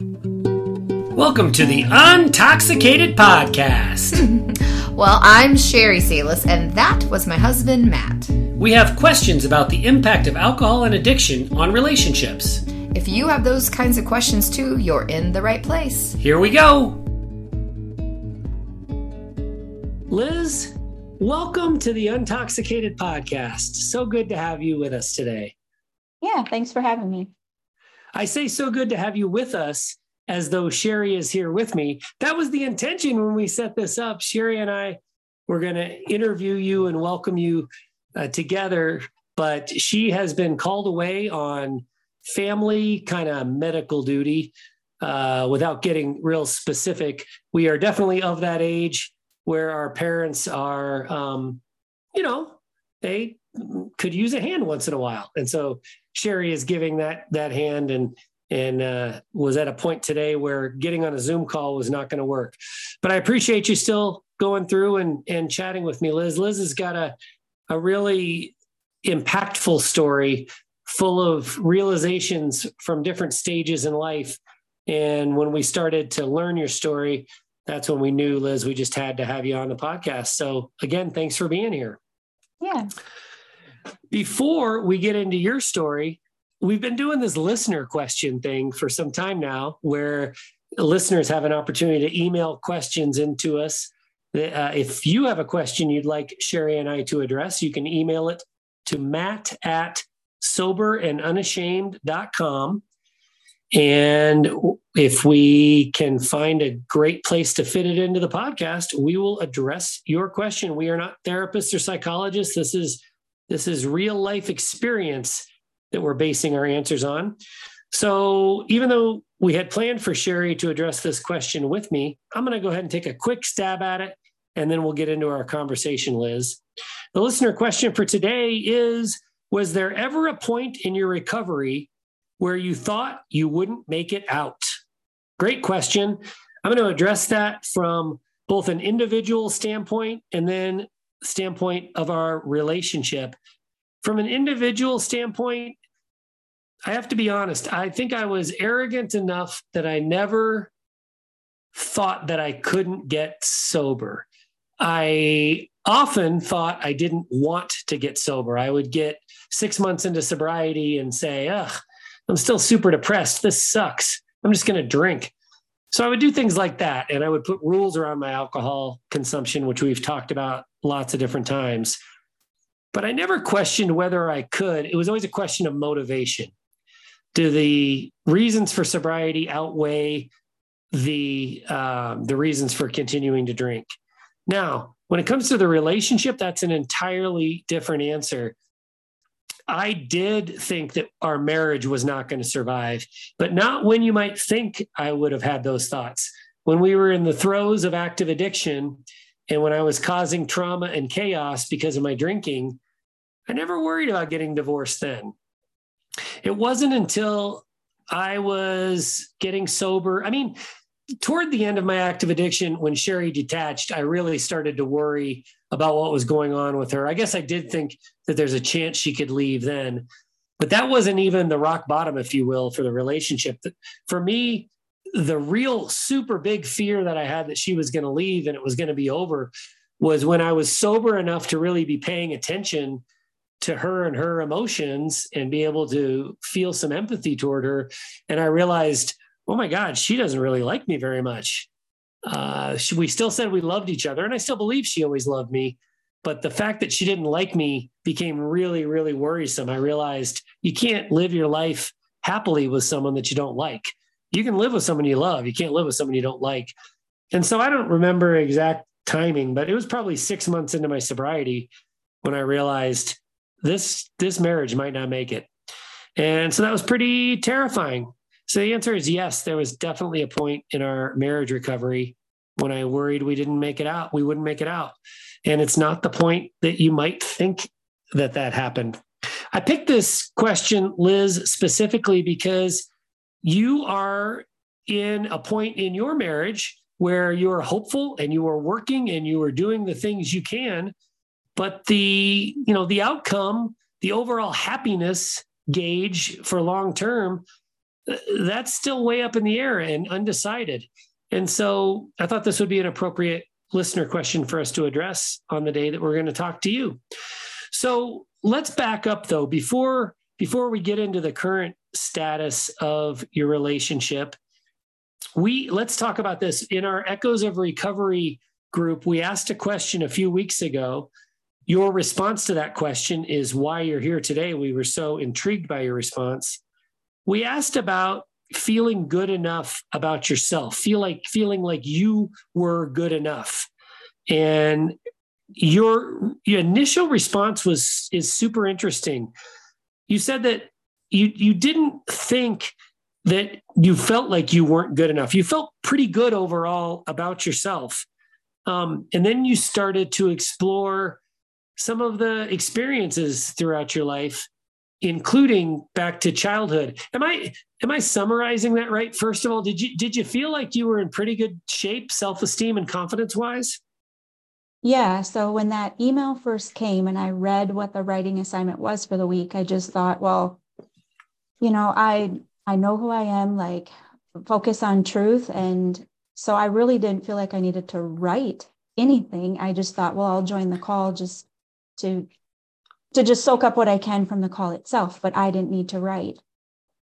Welcome to the Untoxicated Podcast. well, I'm Sherry Salis, and that was my husband, Matt. We have questions about the impact of alcohol and addiction on relationships. If you have those kinds of questions too, you're in the right place. Here we go. Liz, welcome to the Untoxicated Podcast. So good to have you with us today. Yeah, thanks for having me. I say so good to have you with us as though Sherry is here with me. That was the intention when we set this up. Sherry and I were going to interview you and welcome you uh, together, but she has been called away on family kind of medical duty. Uh, without getting real specific, we are definitely of that age where our parents are, um, you know, they could use a hand once in a while, and so Sherry is giving that that hand and and uh, was at a point today where getting on a Zoom call was not going to work. But I appreciate you still going through and, and chatting with me, Liz. Liz has got a, a really impactful story full of realizations from different stages in life. And when we started to learn your story, that's when we knew, Liz, we just had to have you on the podcast. So, again, thanks for being here. Yeah. Before we get into your story, we've been doing this listener question thing for some time now where listeners have an opportunity to email questions into us. Uh, if you have a question you'd like Sherry and I to address, you can email it to matt at soberandunashamed.com. And if we can find a great place to fit it into the podcast, we will address your question. We are not therapists or psychologists. This is this is real life experience that we're basing our answers on. So even though we had planned for Sherry to address this question with me, I'm going to go ahead and take a quick stab at it, and then we'll get into our conversation, Liz. The listener question for today is Was there ever a point in your recovery where you thought you wouldn't make it out? Great question. I'm going to address that from both an individual standpoint and then standpoint of our relationship. From an individual standpoint, I have to be honest. I think I was arrogant enough that I never thought that I couldn't get sober. I often thought I didn't want to get sober. I would get six months into sobriety and say, ugh, I'm still super depressed. This sucks. I'm just going to drink. So I would do things like that. And I would put rules around my alcohol consumption, which we've talked about lots of different times. But I never questioned whether I could. It was always a question of motivation do the reasons for sobriety outweigh the um, the reasons for continuing to drink? Now, when it comes to the relationship, that's an entirely different answer. I did think that our marriage was not going to survive, but not when you might think I would have had those thoughts. When we were in the throes of active addiction and when I was causing trauma and chaos because of my drinking, I never worried about getting divorced then. It wasn't until I was getting sober. I mean, toward the end of my active addiction, when Sherry detached, I really started to worry about what was going on with her. I guess I did think that there's a chance she could leave then, but that wasn't even the rock bottom, if you will, for the relationship. For me, the real super big fear that I had that she was going to leave and it was going to be over was when I was sober enough to really be paying attention to her and her emotions and be able to feel some empathy toward her. And I realized, oh my God, she doesn't really like me very much. Uh, we still said we loved each other, and I still believe she always loved me. But the fact that she didn't like me became really, really worrisome. I realized you can't live your life happily with someone that you don't like. You can live with someone you love, you can't live with someone you don't like. And so I don't remember exact timing, but it was probably six months into my sobriety when I realized this this marriage might not make it. And so that was pretty terrifying. So the answer is yes, there was definitely a point in our marriage recovery when I worried we didn't make it out, we wouldn't make it out. And it's not the point that you might think that that happened. I picked this question, Liz, specifically because you are in a point in your marriage where you are hopeful and you are working and you are doing the things you can but the you know the outcome the overall happiness gauge for long term that's still way up in the air and undecided. And so I thought this would be an appropriate listener question for us to address on the day that we're going to talk to you. So let's back up though before before we get into the current status of your relationship. We let's talk about this in our Echoes of Recovery group. We asked a question a few weeks ago. Your response to that question is why you're here today. We were so intrigued by your response. We asked about feeling good enough about yourself, feel like feeling like you were good enough. And your, your initial response was is super interesting. You said that you you didn't think that you felt like you weren't good enough. You felt pretty good overall about yourself. Um, and then you started to explore some of the experiences throughout your life including back to childhood. Am I am I summarizing that right? First of all, did you did you feel like you were in pretty good shape, self-esteem and confidence wise? Yeah. So when that email first came and I read what the writing assignment was for the week, I just thought, well, you know, I I know who I am, like focus on truth. And so I really didn't feel like I needed to write anything. I just thought, well, I'll join the call just to to just soak up what I can from the call itself, but I didn't need to write.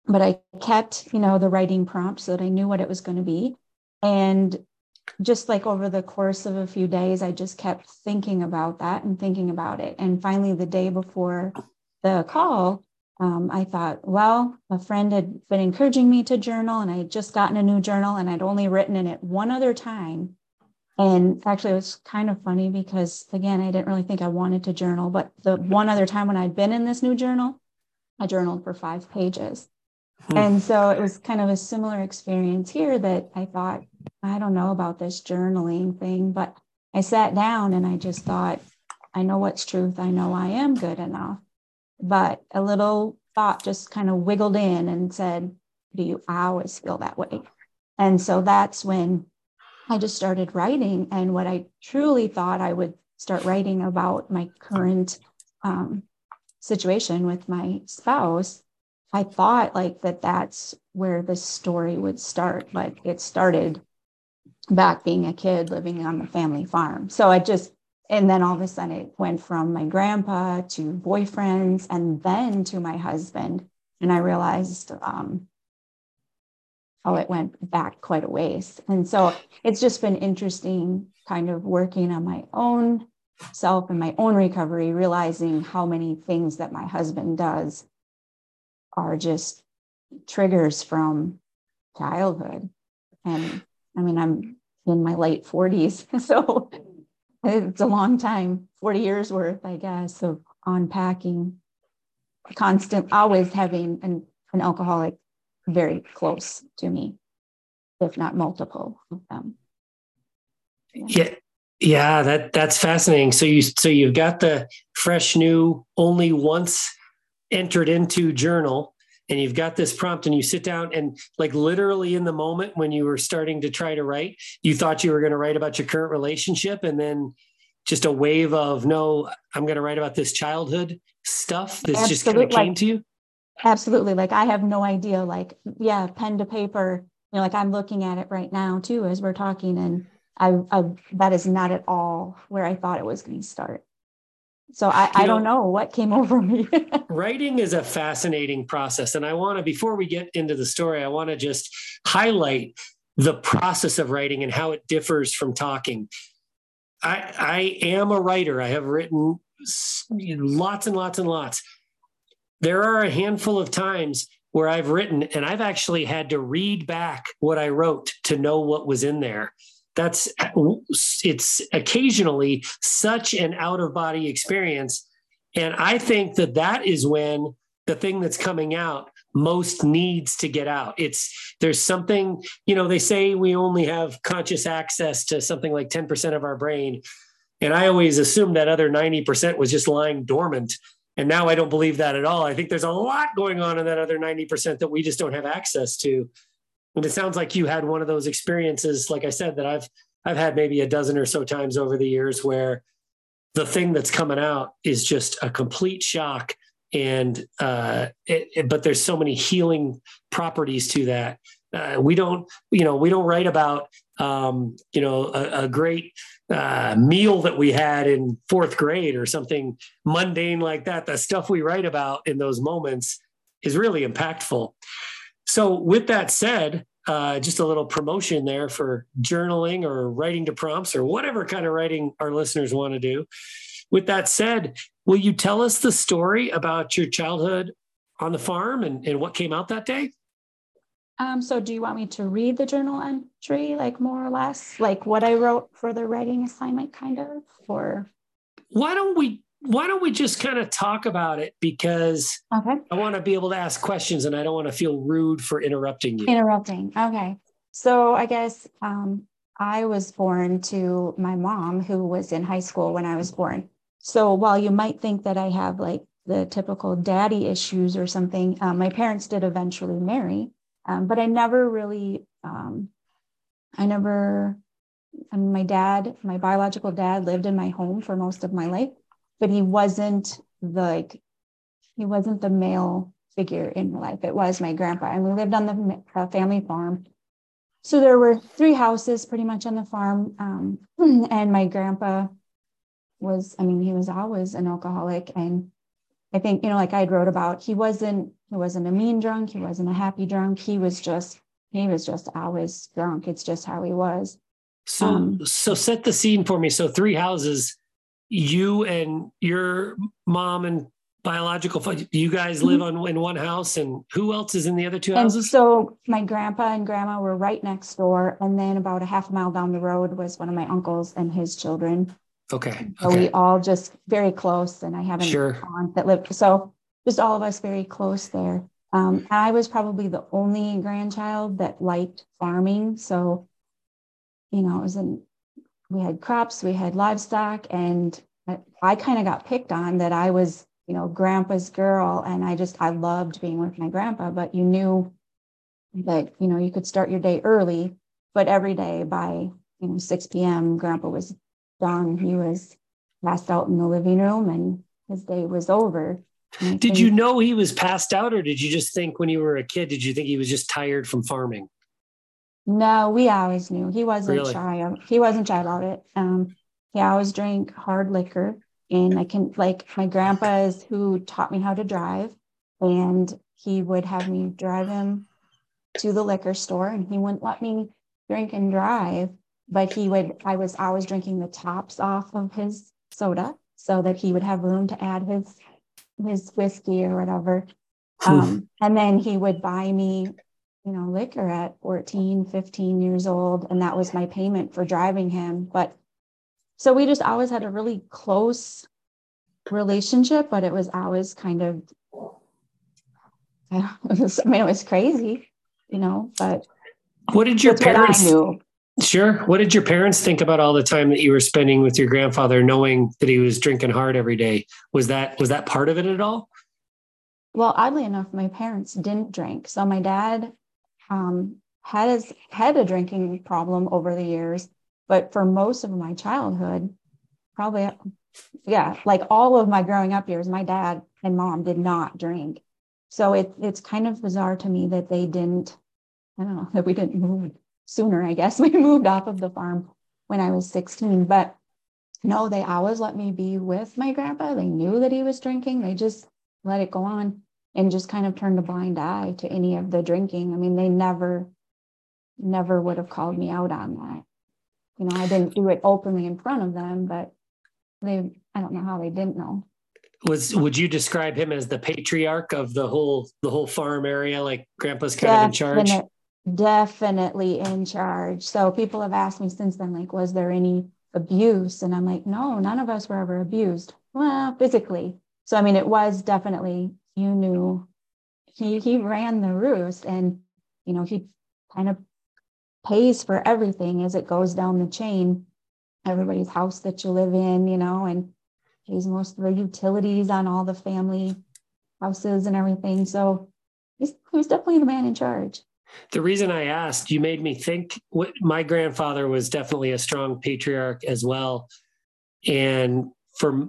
But I kept, you know, the writing prompt so that I knew what it was going to be. And just like over the course of a few days, I just kept thinking about that and thinking about it. And finally, the day before the call, um, I thought, well, a friend had been encouraging me to journal, and I had just gotten a new journal, and I'd only written in it one other time and actually, it was kind of funny because, again, I didn't really think I wanted to journal. But the one other time when I'd been in this new journal, I journaled for five pages. Hmm. And so it was kind of a similar experience here that I thought, I don't know about this journaling thing. But I sat down and I just thought, I know what's truth. I know I am good enough. But a little thought just kind of wiggled in and said, Do you always feel that way? And so that's when I just started writing. And what I truly thought I would start writing about my current um, situation with my spouse, I thought like that that's where the story would start, but it started back being a kid living on the family farm. So I just, and then all of a sudden it went from my grandpa to boyfriends and then to my husband. And I realized um, how it went back quite a ways. And so it's just been interesting kind of working on my own self and my own recovery, realizing how many things that my husband does are just triggers from childhood. And I mean, I'm in my late 40s, so it's a long time 40 years worth, I guess, of unpacking, constant, always having an, an alcoholic very close to me, if not multiple of them. Yeah. yeah. that that's fascinating. So you so you've got the fresh new only once entered into journal and you've got this prompt and you sit down and like literally in the moment when you were starting to try to write you thought you were going to write about your current relationship and then just a wave of no i'm going to write about this childhood stuff this just kind of came like, to you Absolutely. Like I have no idea. Like, yeah, pen to paper. You know, like I'm looking at it right now too as we're talking, and I, I that is not at all where I thought it was going to start. So I, I don't know what came over me. writing is a fascinating process, and I want to before we get into the story, I want to just highlight the process of writing and how it differs from talking. I, I am a writer. I have written lots and lots and lots there are a handful of times where I've written and I've actually had to read back what I wrote to know what was in there. That's it's occasionally such an out of body experience. And I think that that is when the thing that's coming out most needs to get out. It's there's something, you know, they say we only have conscious access to something like 10% of our brain. And I always assumed that other 90% was just lying dormant and now I don't believe that at all. I think there's a lot going on in that other 90% that we just don't have access to. And it sounds like you had one of those experiences, like I said, that I've I've had maybe a dozen or so times over the years where the thing that's coming out is just a complete shock and uh, it, it, but there's so many healing properties to that. Uh, we don't, you know, we don't write about, um, you know, a, a great uh, meal that we had in fourth grade or something mundane like that. The stuff we write about in those moments is really impactful. So, with that said, uh, just a little promotion there for journaling or writing to prompts or whatever kind of writing our listeners want to do. With that said, will you tell us the story about your childhood on the farm and, and what came out that day? Um, so do you want me to read the journal entry, like more or less, like what I wrote for the writing assignment, kind of, or? Why don't we why don't we just kind of talk about it because okay. I want to be able to ask questions and I don't want to feel rude for interrupting you. Interrupting. Okay. So I guess um, I was born to my mom who was in high school when I was born. So while you might think that I have like the typical daddy issues or something, um, my parents did eventually marry, um, but I never really, um, I never, I mean, my dad, my biological dad lived in my home for most of my life, but he wasn't the, like, he wasn't the male figure in life. It was my grandpa, and we lived on the uh, family farm. So there were three houses pretty much on the farm, um, and my grandpa was, I mean, he was always an alcoholic. And I think, you know, like I wrote about, he wasn't, he wasn't a mean drunk. He wasn't a happy drunk. He was just, he was just always drunk. It's just how he was. So, um, so set the scene for me. So three houses, you and your mom and biological you guys live mm-hmm. on in one house and who else is in the other two houses and so my grandpa and grandma were right next door and then about a half mile down the road was one of my uncles and his children Okay. So we all just very close, and I have an sure. aunt that lived. So just all of us very close there. Um, I was probably the only grandchild that liked farming. So, you know, it was in, we had crops, we had livestock, and I, kind of got picked on that I was, you know, grandpa's girl. And I just, I loved being with my grandpa, but you knew that, you know, you could start your day early, but every day by, you know, 6 p.m., grandpa was done. He was passed out in the living room and his day was over. Did think, you know he was passed out, or did you just think when you were a kid, did you think he was just tired from farming? No, we always knew he wasn't really? shy. Of, he wasn't shy about it. Um, he always drank hard liquor, and I can like my grandpa is who taught me how to drive, and he would have me drive him to the liquor store, and he wouldn't let me drink and drive but he would i was always drinking the tops off of his soda so that he would have room to add his his whiskey or whatever um, and then he would buy me you know liquor at 14 15 years old and that was my payment for driving him but so we just always had a really close relationship but it was always kind of I mean it was crazy you know but what did your parents Sure. What did your parents think about all the time that you were spending with your grandfather, knowing that he was drinking hard every day? Was that was that part of it at all? Well, oddly enough, my parents didn't drink. So my dad um, had his had a drinking problem over the years, but for most of my childhood, probably yeah, like all of my growing up years, my dad and mom did not drink. So it it's kind of bizarre to me that they didn't. I don't know that we didn't move sooner, I guess. We moved off of the farm when I was 16. But no, they always let me be with my grandpa. They knew that he was drinking. They just let it go on and just kind of turned a blind eye to any of the drinking. I mean, they never, never would have called me out on that. You know, I didn't do it openly in front of them, but they, I don't know how they didn't know. Was would you describe him as the patriarch of the whole the whole farm area? Like grandpa's kind of in charge? definitely in charge. So people have asked me since then, like, was there any abuse? And I'm like, no, none of us were ever abused. Well, physically. So I mean, it was definitely you knew he he ran the roost, and you know he kind of pays for everything as it goes down the chain. Everybody's house that you live in, you know, and pays most of the utilities on all the family houses and everything. So he's, he's definitely the man in charge. The reason I asked, you made me think what my grandfather was definitely a strong patriarch as well. And for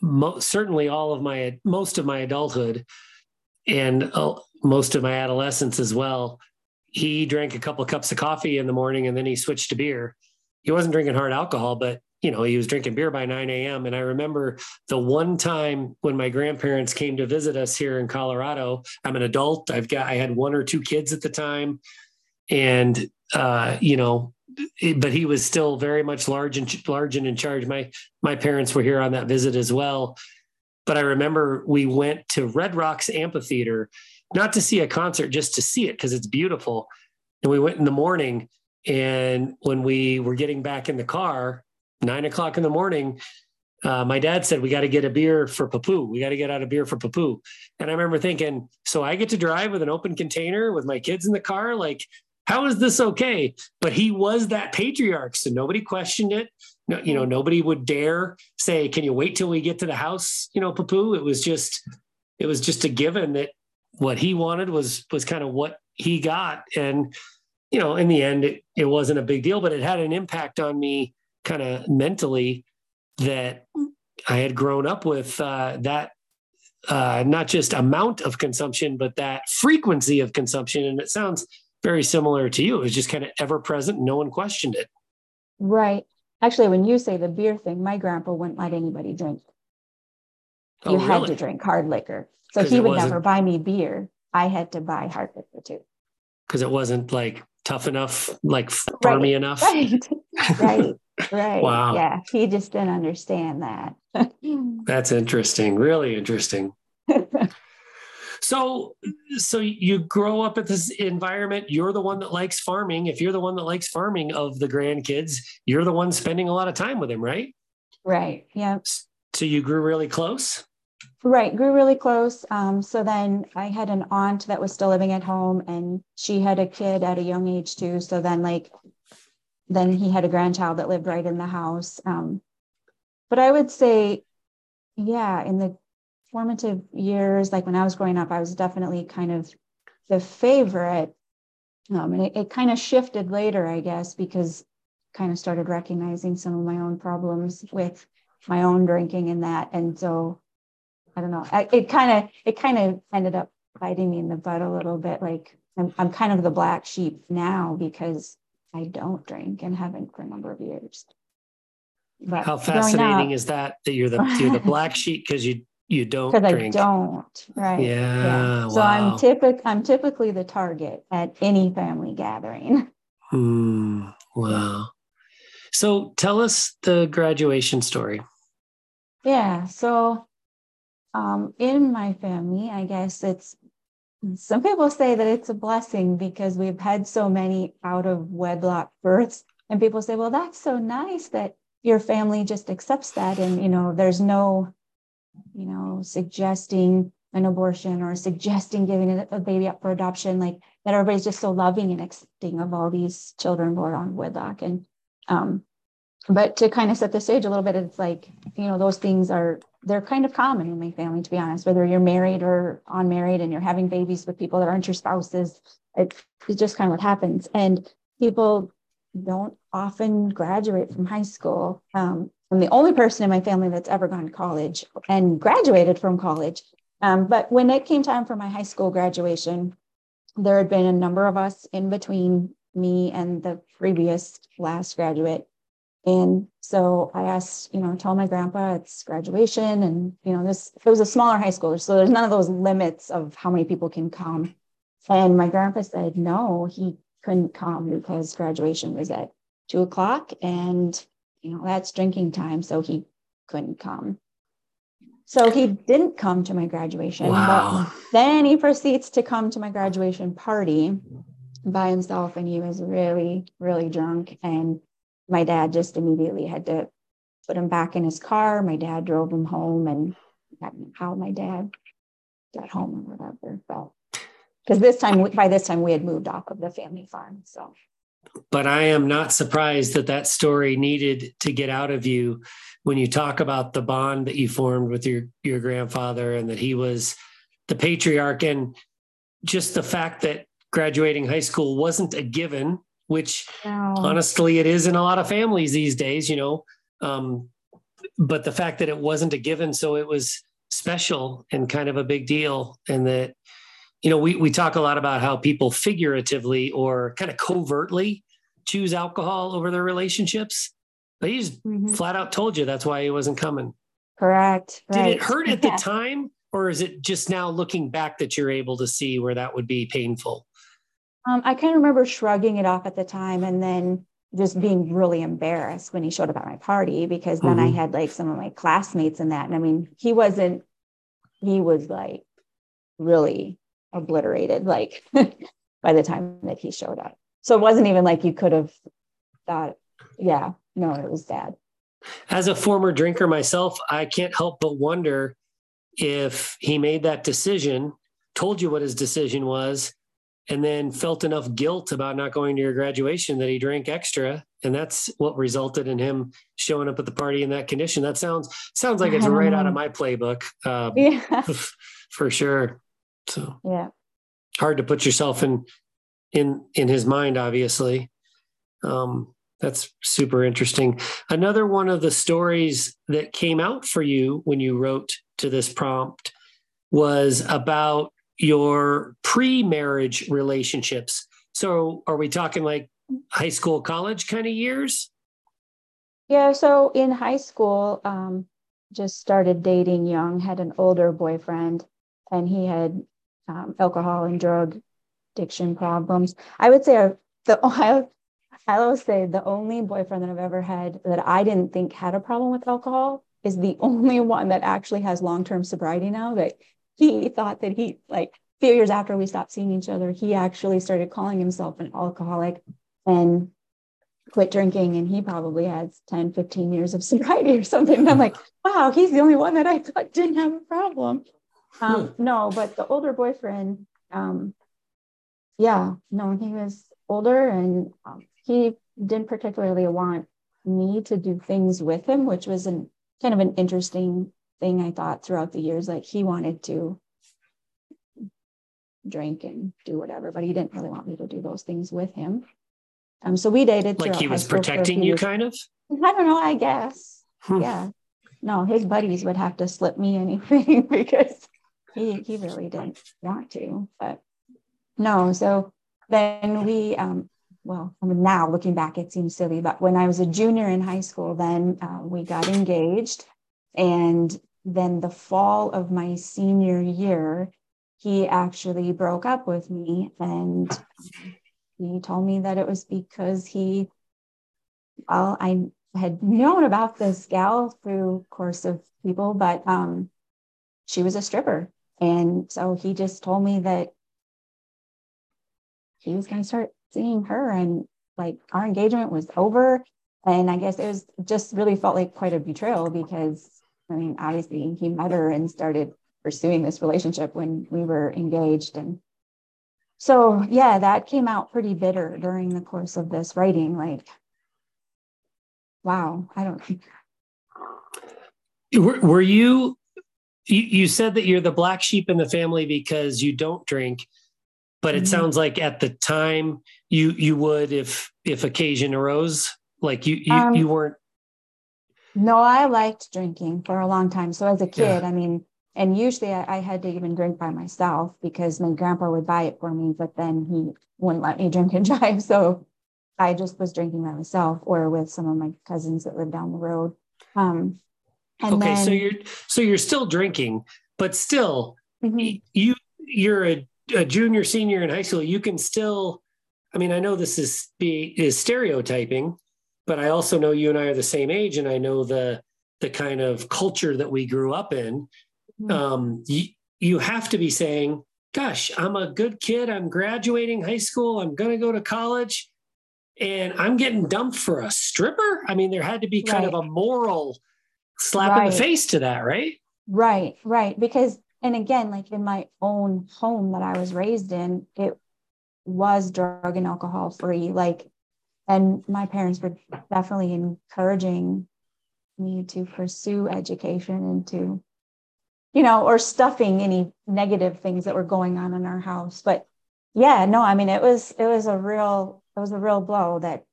mo- certainly all of my most of my adulthood and uh, most of my adolescence as well he drank a couple cups of coffee in the morning and then he switched to beer. He wasn't drinking hard alcohol but you know he was drinking beer by 9 a.m and i remember the one time when my grandparents came to visit us here in colorado i'm an adult. I've got i had one or two kids at the time. And uh, you know but he was still very much large and large and in charge. My my parents were here on that visit as well. But I remember we went to Red Rocks Amphitheater, not to see a concert, just to see it because it's beautiful. And we went in the morning, and when we were getting back in the car, nine o'clock in the morning, uh, my dad said, We got to get a beer for Papu. We got to get out a beer for Papu. And I remember thinking, So I get to drive with an open container with my kids in the car? Like, how is this okay? But he was that patriarch, so nobody questioned it. No, you know, nobody would dare say, "Can you wait till we get to the house?" You know, Papu. It was just, it was just a given that what he wanted was was kind of what he got, and you know, in the end, it, it wasn't a big deal, but it had an impact on me, kind of mentally, that I had grown up with uh, that uh, not just amount of consumption, but that frequency of consumption. And it sounds very similar to you. It was just kind of ever present. No one questioned it. Right. Actually, when you say the beer thing, my grandpa wouldn't let anybody drink. Oh, you really? had to drink hard liquor. So he would never buy me beer. I had to buy hard liquor too. Because it wasn't like tough enough, like farmy right. enough. Right. right. Right. Wow. Yeah. He just didn't understand that. That's interesting. Really interesting. So, so you grow up at this environment. You're the one that likes farming. If you're the one that likes farming of the grandkids, you're the one spending a lot of time with them, right? Right. Yeah. So you grew really close. Right, grew really close. Um, so then I had an aunt that was still living at home, and she had a kid at a young age too. So then, like, then he had a grandchild that lived right in the house. Um, but I would say, yeah, in the formative years, like when I was growing up, I was definitely kind of the favorite. Um, and it, it kind of shifted later, I guess, because kind of started recognizing some of my own problems with my own drinking and that. And so I don't know, I, it kind of, it kind of ended up biting me in the butt a little bit. Like I'm, I'm kind of the black sheep now because I don't drink and haven't for a number of years. But How fascinating up, is that that you're the you're the black sheep because you you don't because I don't, right? Yeah. yeah. So wow. I'm typic I'm typically the target at any family gathering. Mm, wow. So tell us the graduation story. Yeah. So um, in my family, I guess it's some people say that it's a blessing because we've had so many out of wedlock births. And people say, well, that's so nice that your family just accepts that. And, you know, there's no you know, suggesting an abortion or suggesting giving a baby up for adoption, like that everybody's just so loving and accepting of all these children born on wedlock. And um, but to kind of set the stage a little bit, it's like, you know, those things are they're kind of common in my family, to be honest, whether you're married or unmarried and you're having babies with people that aren't your spouses, it, it's just kind of what happens. And people don't often graduate from high school. Um, I'm the only person in my family that's ever gone to college and graduated from college. Um, but when it came time for my high school graduation, there had been a number of us in between me and the previous last graduate. And so I asked, you know, told my grandpa it's graduation. And, you know, this, it was a smaller high school. So there's none of those limits of how many people can come. And my grandpa said, no, he couldn't come because graduation was at two o'clock. And you know, that's drinking time. So he couldn't come. So he didn't come to my graduation. Wow. But then he proceeds to come to my graduation party by himself. And he was really, really drunk. And my dad just immediately had to put him back in his car. My dad drove him home and how my dad got home or whatever. But because this time, by this time, we had moved off of the family farm. So but I am not surprised that that story needed to get out of you when you talk about the bond that you formed with your your grandfather and that he was the patriarch and just the fact that graduating high school wasn't a given which no. honestly it is in a lot of families these days you know um, but the fact that it wasn't a given, so it was special and kind of a big deal, and that you know we we talk a lot about how people figuratively or kind of covertly choose alcohol over their relationships. But he just mm-hmm. flat out told you that's why he wasn't coming. Correct. Did it hurt at yeah. the time, or is it just now looking back that you're able to see where that would be painful? Um, I kind of remember shrugging it off at the time, and then just being really embarrassed when he showed up at my party because then mm-hmm. I had like some of my classmates in that. And I mean, he wasn't, he was like really obliterated, like by the time that he showed up. So it wasn't even like you could have thought, yeah, no, it was bad. As a former drinker myself, I can't help but wonder if he made that decision, told you what his decision was, and then felt enough guilt about not going to your graduation that he drank extra and that's what resulted in him showing up at the party in that condition that sounds sounds like it's right out of my playbook um, yeah. for sure so yeah hard to put yourself in in in his mind obviously um, that's super interesting another one of the stories that came out for you when you wrote to this prompt was about your pre-marriage relationships. So are we talking like high school, college kind of years? Yeah. So in high school, um, just started dating young, had an older boyfriend, and he had um, alcohol and drug addiction problems. I would say the I, I always say the only boyfriend that I've ever had that I didn't think had a problem with alcohol is the only one that actually has long term sobriety now. That he thought that he like a few years after we stopped seeing each other, he actually started calling himself an alcoholic and quit drinking. And he probably has 10, 15 years of sobriety or something. And I'm like, wow, he's the only one that I thought didn't have a problem. Um, hmm. no, but the older boyfriend, um, yeah, no, he was older and um, he didn't particularly want me to do things with him, which was an kind of an interesting thing I thought throughout the years. Like he wanted to drink and do whatever, but he didn't really want me to do those things with him. Um, so we dated. Like he was protecting you, kind of. I don't know. I guess. Hmm. Yeah. No, his buddies would have to slip me anything because he he really didn't want to. But no. So then we. Um, well, I mean, now looking back, it seems silly, but when I was a junior in high school, then uh, we got engaged, and then the fall of my senior year, he actually broke up with me and he told me that it was because he well i had known about this gal through course of people but um she was a stripper and so he just told me that he was going to start seeing her and like our engagement was over and i guess it was just really felt like quite a betrayal because I mean, obviously he met her and started pursuing this relationship when we were engaged. And so, yeah, that came out pretty bitter during the course of this writing. Like, wow, I don't. think. Were, were you, you, you said that you're the black sheep in the family because you don't drink, but it mm-hmm. sounds like at the time you, you would if, if occasion arose, like you, you, um, you weren't no, I liked drinking for a long time. So as a kid, yeah. I mean, and usually I, I, had to even drink by myself because my grandpa would buy it for me, but then he wouldn't let me drink and drive. So I just was drinking by myself or with some of my cousins that lived down the road. Um, okay, then, so you're so you're still drinking, but still mm-hmm. you you're a, a junior senior in high school. You can still. I mean, I know this is be is stereotyping, but I also know you and I are the same age, and I know the the kind of culture that we grew up in. Mm-hmm. Um, you, you have to be saying, "Gosh, I'm a good kid. I'm graduating high school. I'm going to go to college." And I'm getting dumped for a stripper. I mean, there had to be kind right. of a moral slap right. in the face to that, right? Right, right. Because, and again, like in my own home that I was raised in, it was drug and alcohol free. Like and my parents were definitely encouraging me to pursue education and to you know or stuffing any negative things that were going on in our house but yeah no i mean it was it was a real it was a real blow that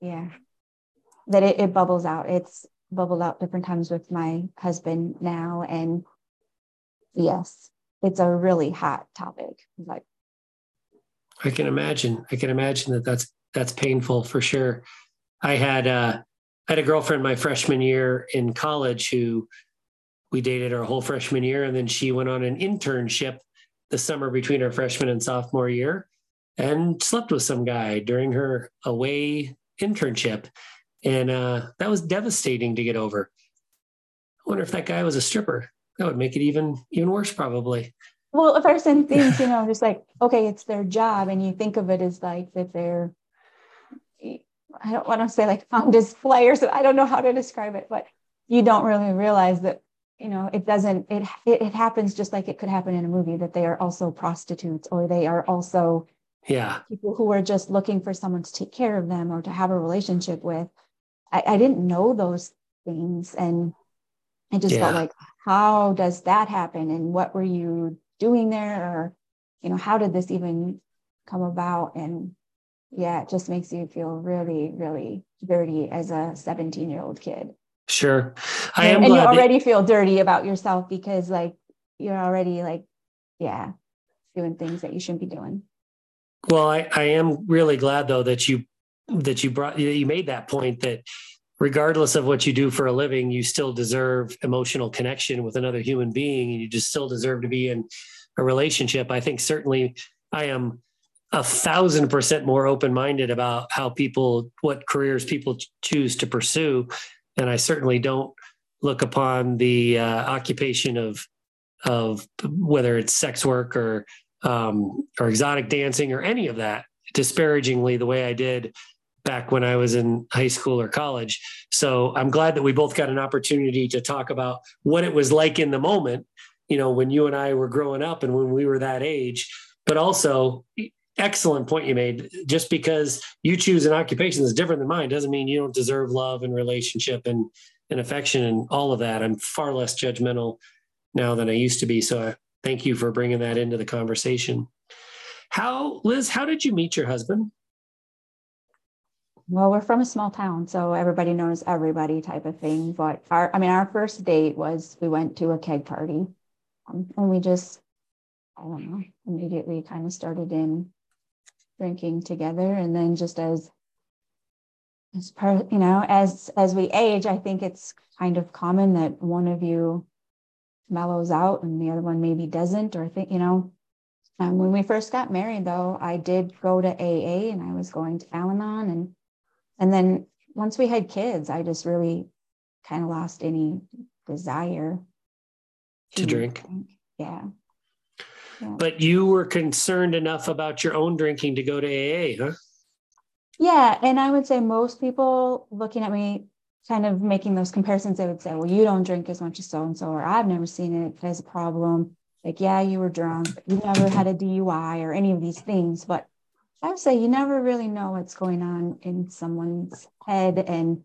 yeah that it, it bubbles out it's bubbled out different times with my husband now. And yes, it's a really hot topic. Like, I can imagine. I can imagine that that's that's painful for sure. I had uh, I had a girlfriend my freshman year in college who we dated our whole freshman year, and then she went on an internship the summer between her freshman and sophomore year, and slept with some guy during her away internship, and uh, that was devastating to get over. I wonder if that guy was a stripper. That would make it even even worse, probably. Well, a person thinks, you know, just like, okay, it's their job. And you think of it as like that they're, I don't want to say like on display or so. I don't know how to describe it, but you don't really realize that, you know, it doesn't, it, it, it happens just like it could happen in a movie that they are also prostitutes or they are also yeah people who are just looking for someone to take care of them or to have a relationship with. I, I didn't know those things. And I just yeah. felt like, how does that happen? And what were you doing there or you know how did this even come about and yeah it just makes you feel really really dirty as a 17 year old kid sure i am and, and you already that- feel dirty about yourself because like you're already like yeah doing things that you shouldn't be doing well i i am really glad though that you that you brought you made that point that regardless of what you do for a living, you still deserve emotional connection with another human being and you just still deserve to be in a relationship. I think certainly I am a thousand percent more open minded about how people, what careers people choose to pursue. And I certainly don't look upon the uh, occupation of, of whether it's sex work or, um, or exotic dancing or any of that disparagingly the way I did back when I was in high school or college. So I'm glad that we both got an opportunity to talk about what it was like in the moment, you know, when you and I were growing up and when we were that age, but also excellent point you made. Just because you choose an occupation that's different than mine doesn't mean you don't deserve love and relationship and, and affection and all of that. I'm far less judgmental now than I used to be. So I thank you for bringing that into the conversation. How, Liz, how did you meet your husband? Well, we're from a small town, so everybody knows everybody type of thing. But our, I mean, our first date was we went to a keg party um, and we just, I don't know, immediately kind of started in drinking together. And then just as, as part, you know, as, as we age, I think it's kind of common that one of you mellows out and the other one maybe doesn't, or I think, you know, um, when we first got married, though, I did go to AA and I was going to Al Anon and and then once we had kids, I just really kind of lost any desire to, to drink. drink. Yeah. yeah. But you were concerned enough about your own drinking to go to AA, huh? Yeah. And I would say most people looking at me, kind of making those comparisons, they would say, well, you don't drink as much as so and so, or I've never seen it as a problem. Like, yeah, you were drunk, you never had a DUI or any of these things. But I would say you never really know what's going on in someone's head. And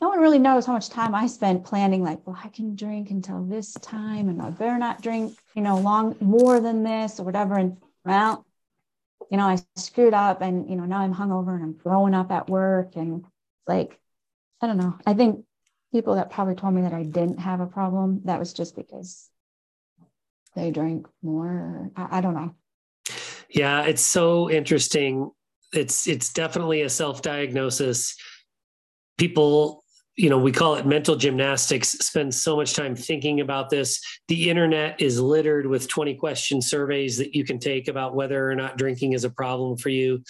no one really knows how much time I spent planning, like, well, I can drink until this time and I better not drink, you know, long more than this or whatever. And well, you know, I screwed up and, you know, now I'm hungover and I'm throwing up at work. And like, I don't know. I think people that probably told me that I didn't have a problem, that was just because they drank more. I, I don't know. Yeah, it's so interesting. It's it's definitely a self-diagnosis. People, you know, we call it mental gymnastics, spend so much time thinking about this. The internet is littered with 20 question surveys that you can take about whether or not drinking is a problem for you.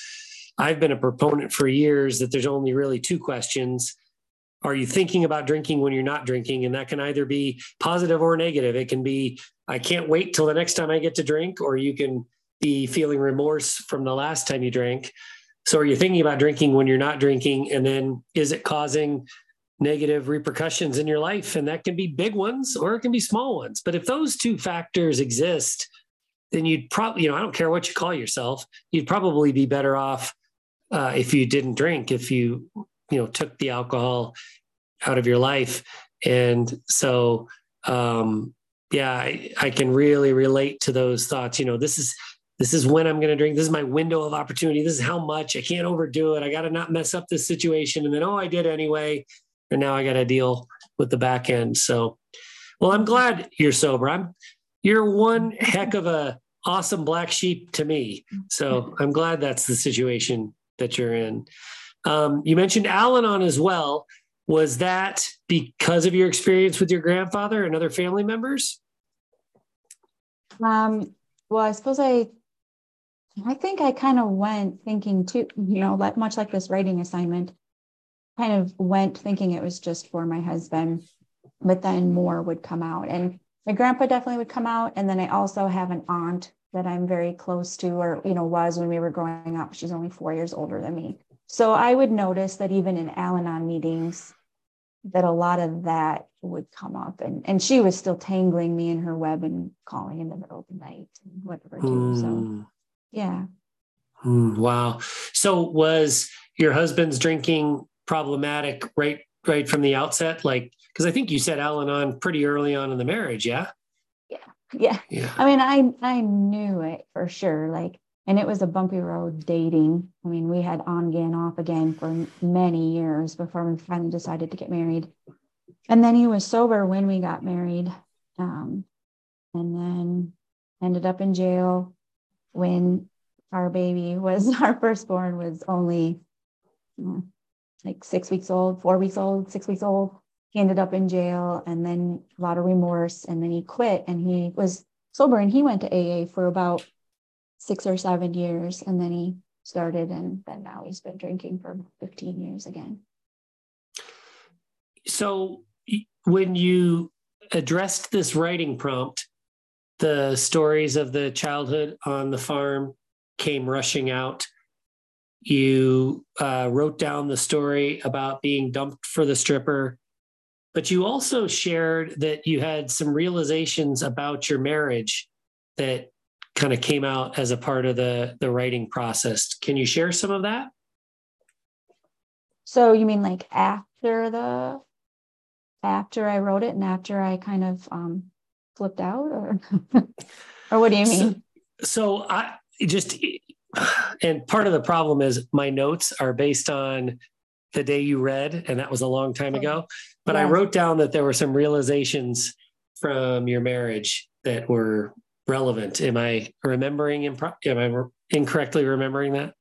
I've been a proponent for years that there's only really two questions. Are you thinking about drinking when you're not drinking? And that can either be positive or negative. It can be, I can't wait till the next time I get to drink, or you can be feeling remorse from the last time you drank. So are you thinking about drinking when you're not drinking? And then is it causing negative repercussions in your life? And that can be big ones or it can be small ones. But if those two factors exist, then you'd probably, you know, I don't care what you call yourself, you'd probably be better off uh, if you didn't drink, if you, you know, took the alcohol out of your life. And so, um, yeah, I, I can really relate to those thoughts. You know, this is this is when I'm going to drink. This is my window of opportunity. This is how much I can't overdo it. I got to not mess up this situation. And then, oh, I did anyway. and now I got to deal with the back end. So, well, I'm glad you're sober. I'm you're one heck of a awesome black sheep to me. So I'm glad that's the situation that you're in. Um, you mentioned Al-Anon as well. Was that because of your experience with your grandfather and other family members? Um, well, I suppose I, I think I kind of went thinking too, you know, like much like this writing assignment, kind of went thinking it was just for my husband, but then more would come out. And my grandpa definitely would come out. And then I also have an aunt that I'm very close to, or, you know, was when we were growing up. She's only four years older than me. So I would notice that even in Al Anon meetings, that a lot of that would come up. And, and she was still tangling me in her web and calling in the middle of the night and whatever, too. Mm. So, hmm. Yeah. Mm, wow. So was your husband's drinking problematic right right from the outset? Like, because I think you said Al Anon pretty early on in the marriage, yeah? Yeah. Yeah. Yeah. I mean, I I knew it for sure. Like, and it was a bumpy road dating. I mean, we had on again, off again for many years before we finally decided to get married. And then he was sober when we got married. Um, and then ended up in jail when our baby was our firstborn was only mm, like six weeks old, four weeks old, six weeks old. He ended up in jail and then a lot of remorse. And then he quit and he was sober and he went to AA for about six or seven years. And then he started and then now he's been drinking for 15 years again. So when you addressed this writing prompt, the stories of the childhood on the farm came rushing out. You uh, wrote down the story about being dumped for the stripper, but you also shared that you had some realizations about your marriage that kind of came out as a part of the the writing process. Can you share some of that? So you mean like after the after I wrote it and after I kind of um, flipped out, or or what do you mean? So, so I just and part of the problem is my notes are based on the day you read, and that was a long time ago. But yeah. I wrote down that there were some realizations from your marriage that were relevant. Am I remembering? Impro- am I incorrectly remembering that?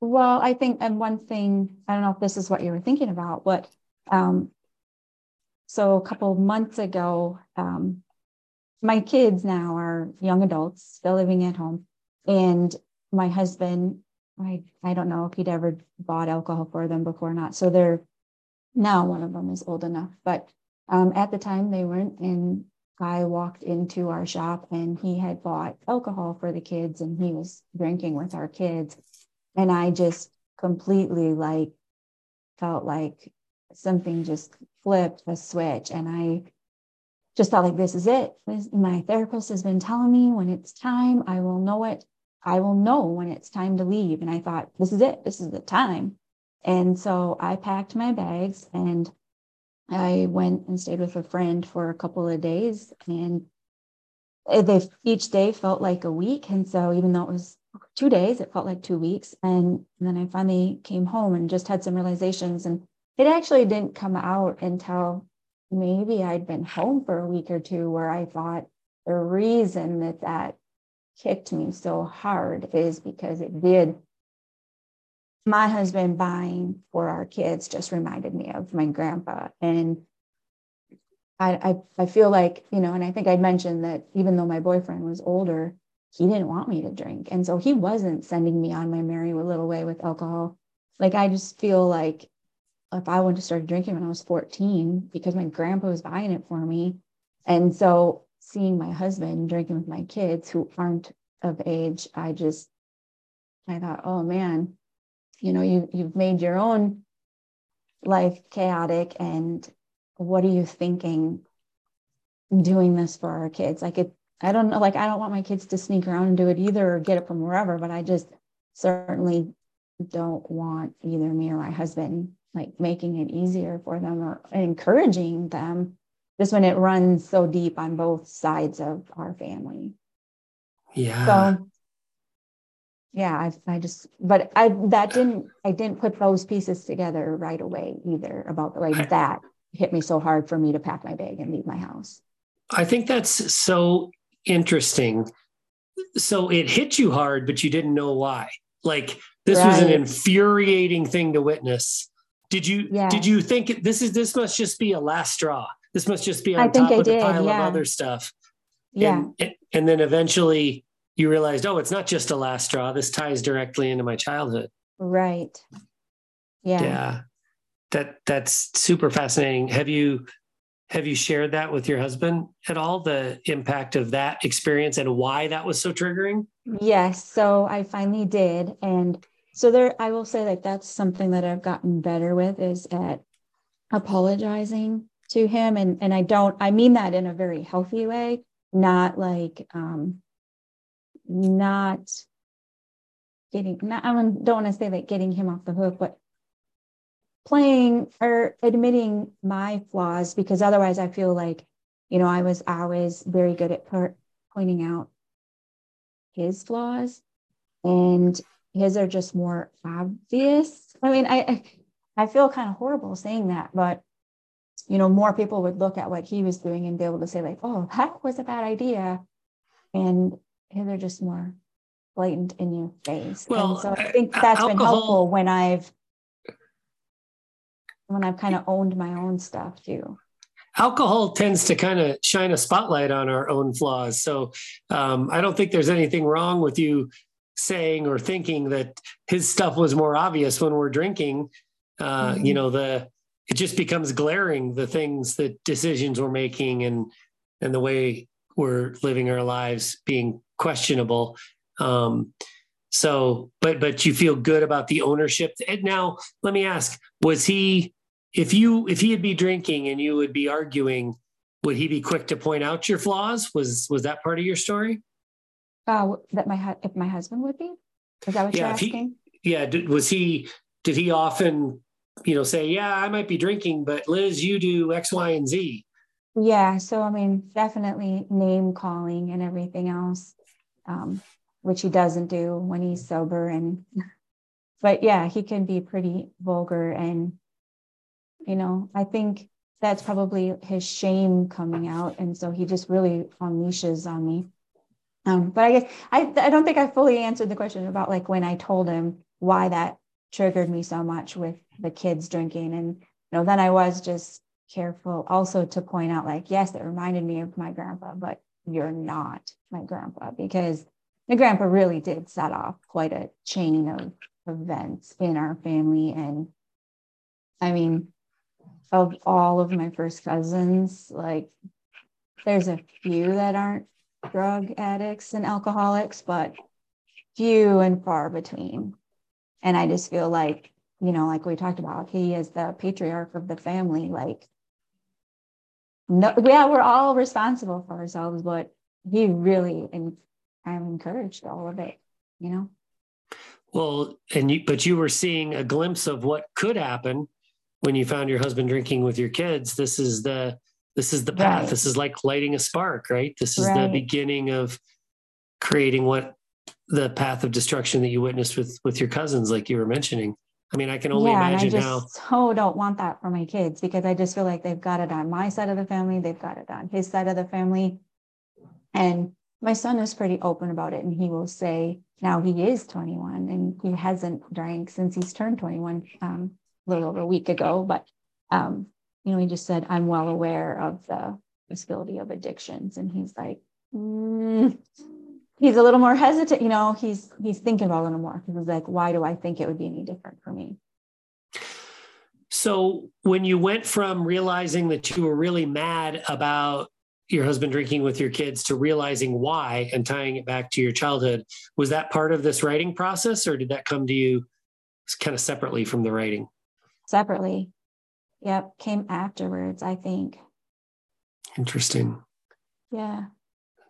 Well, I think, and one thing I don't know if this is what you were thinking about, but um, so a couple months ago, um, my kids now are young adults, still living at home, and my husband, I I don't know if he'd ever bought alcohol for them before or not. So they're now one of them is old enough, but um, at the time they weren't. And I walked into our shop and he had bought alcohol for the kids and he was drinking with our kids. And I just completely like felt like something just flipped a switch. And I just thought like this is it. This, my therapist has been telling me when it's time, I will know it. I will know when it's time to leave. And I thought, this is it. This is the time. And so I packed my bags and I went and stayed with a friend for a couple of days, and they each day felt like a week. And so, even though it was two days, it felt like two weeks. And, and then I finally came home and just had some realizations. And it actually didn't come out until maybe I'd been home for a week or two, where I thought the reason that that kicked me so hard is because it did. My husband buying for our kids just reminded me of my grandpa. And I, I, I feel like you know and i think i mentioned that even though my boyfriend was older he didn't want me to drink. And so he wasn't sending me on my merry little way with alcohol. Like i just feel like if i went to start drinking when i was 14 because my grandpa was buying it for me. And so seeing my husband drinking with my kids who aren't of age i just i thought oh man you know you you've made your own life chaotic. And what are you thinking doing this for our kids? Like it i don't know like i don't want my kids to sneak around and do it either or get it from wherever but i just certainly don't want either me or my husband like making it easier for them or encouraging them just when it runs so deep on both sides of our family yeah so yeah, I, I just, but I, that didn't, I didn't put those pieces together right away either about the like way that hit me so hard for me to pack my bag and leave my house. I think that's so interesting. So it hit you hard, but you didn't know why. Like this right. was an infuriating thing to witness. Did you yeah. did you think this is this must just be a last straw? This must just be on top of the pile yeah. of other stuff. Yeah. And, and then eventually you realized, oh, it's not just a last straw. This ties directly into my childhood. Right. Yeah. Yeah. That that's super fascinating. Have you have you shared that with your husband at all? The impact of that experience and why that was so triggering? Yes. So I finally did. And so there I will say like that's something that I've gotten better with is at apologizing to him. And and I don't I mean that in a very healthy way, not like um not getting not I don't want to say like getting him off the hook, but playing or admitting my flaws because otherwise I feel like, you know, I was always very good at per- pointing out his flaws and his are just more obvious. I mean, I I feel kind of horrible saying that, but you know, more people would look at what he was doing and be able to say like, "Oh, that was a bad idea," and his are just more blatant in your face. Well, and so I think that's alcohol, been helpful when I've when I've kind of owned my own stuff too. Alcohol tends to kind of shine a spotlight on our own flaws. So um, I don't think there's anything wrong with you saying or thinking that his stuff was more obvious when we're drinking. Uh, mm-hmm. You know, the it just becomes glaring the things that decisions we're making and and the way we're living our lives being questionable. Um, so, but but you feel good about the ownership. And now, let me ask: Was he if you if he'd be drinking and you would be arguing would he be quick to point out your flaws was was that part of your story uh that my if my husband would be? Is that what yeah, you're asking? he, yeah did, was he did he often you know say yeah i might be drinking but liz you do x y and z yeah so i mean definitely name calling and everything else um, which he doesn't do when he's sober and but yeah he can be pretty vulgar and you know i think that's probably his shame coming out and so he just really unleashes on me um, but i guess I, I don't think i fully answered the question about like when i told him why that triggered me so much with the kids drinking. And you know then i was just careful also to point out like yes it reminded me of my grandpa but you're not my grandpa because my grandpa really did set off quite a chain of events in our family. And i mean of all of my first cousins, like there's a few that aren't drug addicts and alcoholics, but few and far between. And I just feel like, you know, like we talked about, he is the patriarch of the family. Like, no, yeah, we're all responsible for ourselves, but he really and I'm encouraged all of it, you know. Well, and you, but you were seeing a glimpse of what could happen when you found your husband drinking with your kids this is the this is the path right. this is like lighting a spark right this is right. the beginning of creating what the path of destruction that you witnessed with with your cousins like you were mentioning i mean i can only yeah, imagine and I just how so don't want that for my kids because i just feel like they've got it on my side of the family they've got it on his side of the family and my son is pretty open about it and he will say now he is 21 and he hasn't drank since he's turned 21 um, little over a week ago, but um, you know, he just said, I'm well aware of the possibility of addictions. And he's like, mm. he's a little more hesitant, you know, he's he's thinking about it a little more. He was like, why do I think it would be any different for me? So when you went from realizing that you were really mad about your husband drinking with your kids to realizing why and tying it back to your childhood, was that part of this writing process or did that come to you kind of separately from the writing? separately. Yep, came afterwards, I think. Interesting. Yeah.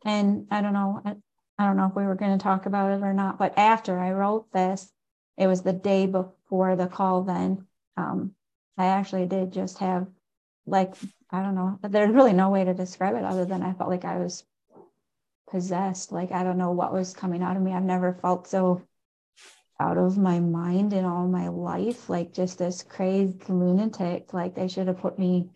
And I don't know, I, I don't know if we were going to talk about it or not, but after I wrote this, it was the day before the call then. Um, I actually did just have like, I don't know, there's really no way to describe it other than I felt like I was possessed. Like I don't know what was coming out of me. I've never felt so out of my mind in all my life, like just this crazed lunatic. Like they should have put me,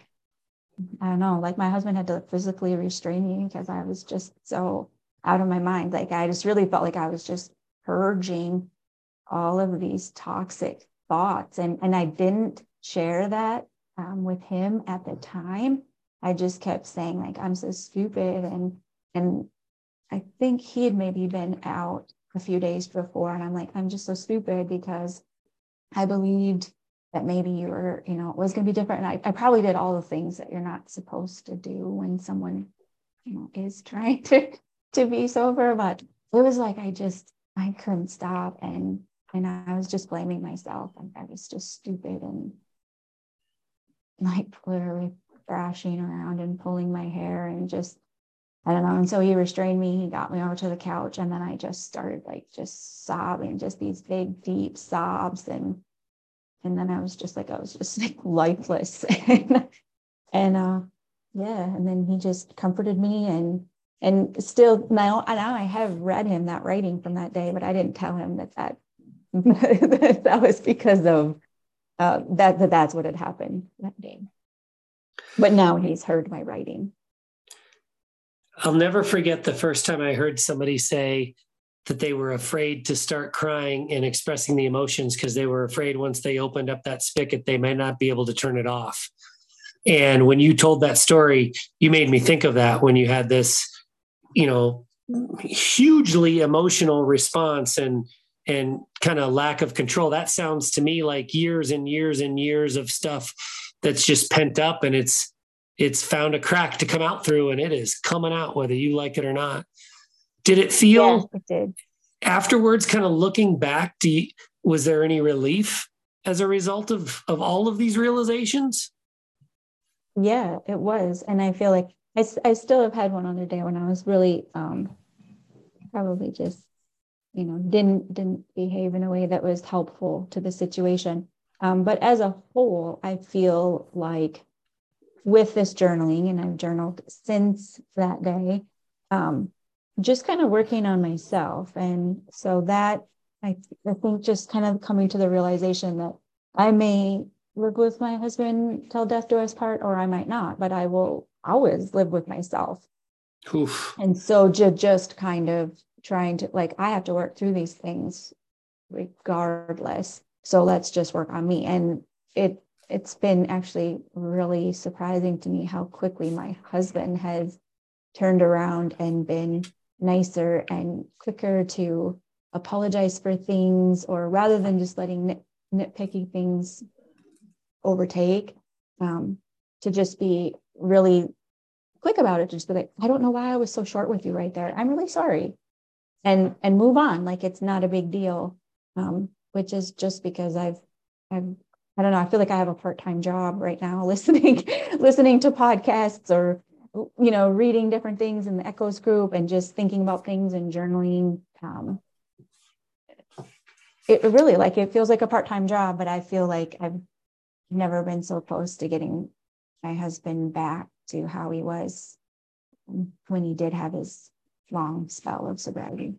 I don't know, like my husband had to physically restrain me because I was just so out of my mind. Like I just really felt like I was just purging all of these toxic thoughts. And, and I didn't share that um, with him at the time. I just kept saying like, I'm so stupid. And, and I think he had maybe been out a few days before. And I'm like, I'm just so stupid because I believed that maybe you were, you know, it was going to be different. And I, I probably did all the things that you're not supposed to do when someone, you know, is trying to, to be sober. But it was like, I just, I couldn't stop. And, and I was just blaming myself. And I was just stupid and like literally thrashing around and pulling my hair and just I don't know. And so he restrained me. He got me over to the couch, and then I just started like just sobbing, just these big, deep sobs, and and then I was just like I was just like lifeless, and, and uh, yeah. And then he just comforted me, and and still now now I have read him that writing from that day, but I didn't tell him that that that was because of uh, that that that's what had happened that day. But now he's heard my writing. I'll never forget the first time I heard somebody say that they were afraid to start crying and expressing the emotions because they were afraid once they opened up that spigot, they might not be able to turn it off. And when you told that story, you made me think of that when you had this, you know, hugely emotional response and and kind of lack of control. That sounds to me like years and years and years of stuff that's just pent up and it's it's found a crack to come out through and it is coming out whether you like it or not. Did it feel it did. afterwards kind of looking back you, was there any relief as a result of of all of these realizations? Yeah it was. And i feel like i, I still have had one other day when i was really um probably just you know didn't didn't behave in a way that was helpful to the situation. Um, but as a whole i feel like with this journaling, and I've journaled since that day, um, just kind of working on myself. And so that I, I think just kind of coming to the realization that I may live with my husband till death do us part, or I might not, but I will always live with myself. Oof. And so to just kind of trying to like, I have to work through these things regardless. So let's just work on me. And it it's been actually really surprising to me how quickly my husband has turned around and been nicer and quicker to apologize for things or rather than just letting nit- nitpicky things overtake um, to just be really quick about it to just be like i don't know why i was so short with you right there. I'm really sorry. And and move on like it's not a big deal um, which is just because i've i've I don't know. I feel like I have a part-time job right now, listening, listening to podcasts or, you know, reading different things in the Echoes group and just thinking about things and journaling. Um, it really like it feels like a part-time job, but I feel like I've never been so close to getting my husband back to how he was when he did have his long spell of sobriety.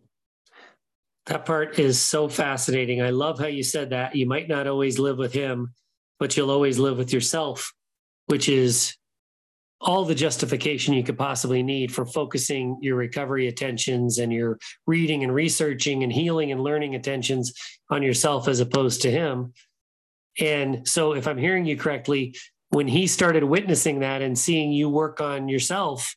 That part is so fascinating. I love how you said that. You might not always live with him, but you'll always live with yourself, which is all the justification you could possibly need for focusing your recovery attentions and your reading and researching and healing and learning attentions on yourself as opposed to him. And so, if I'm hearing you correctly, when he started witnessing that and seeing you work on yourself,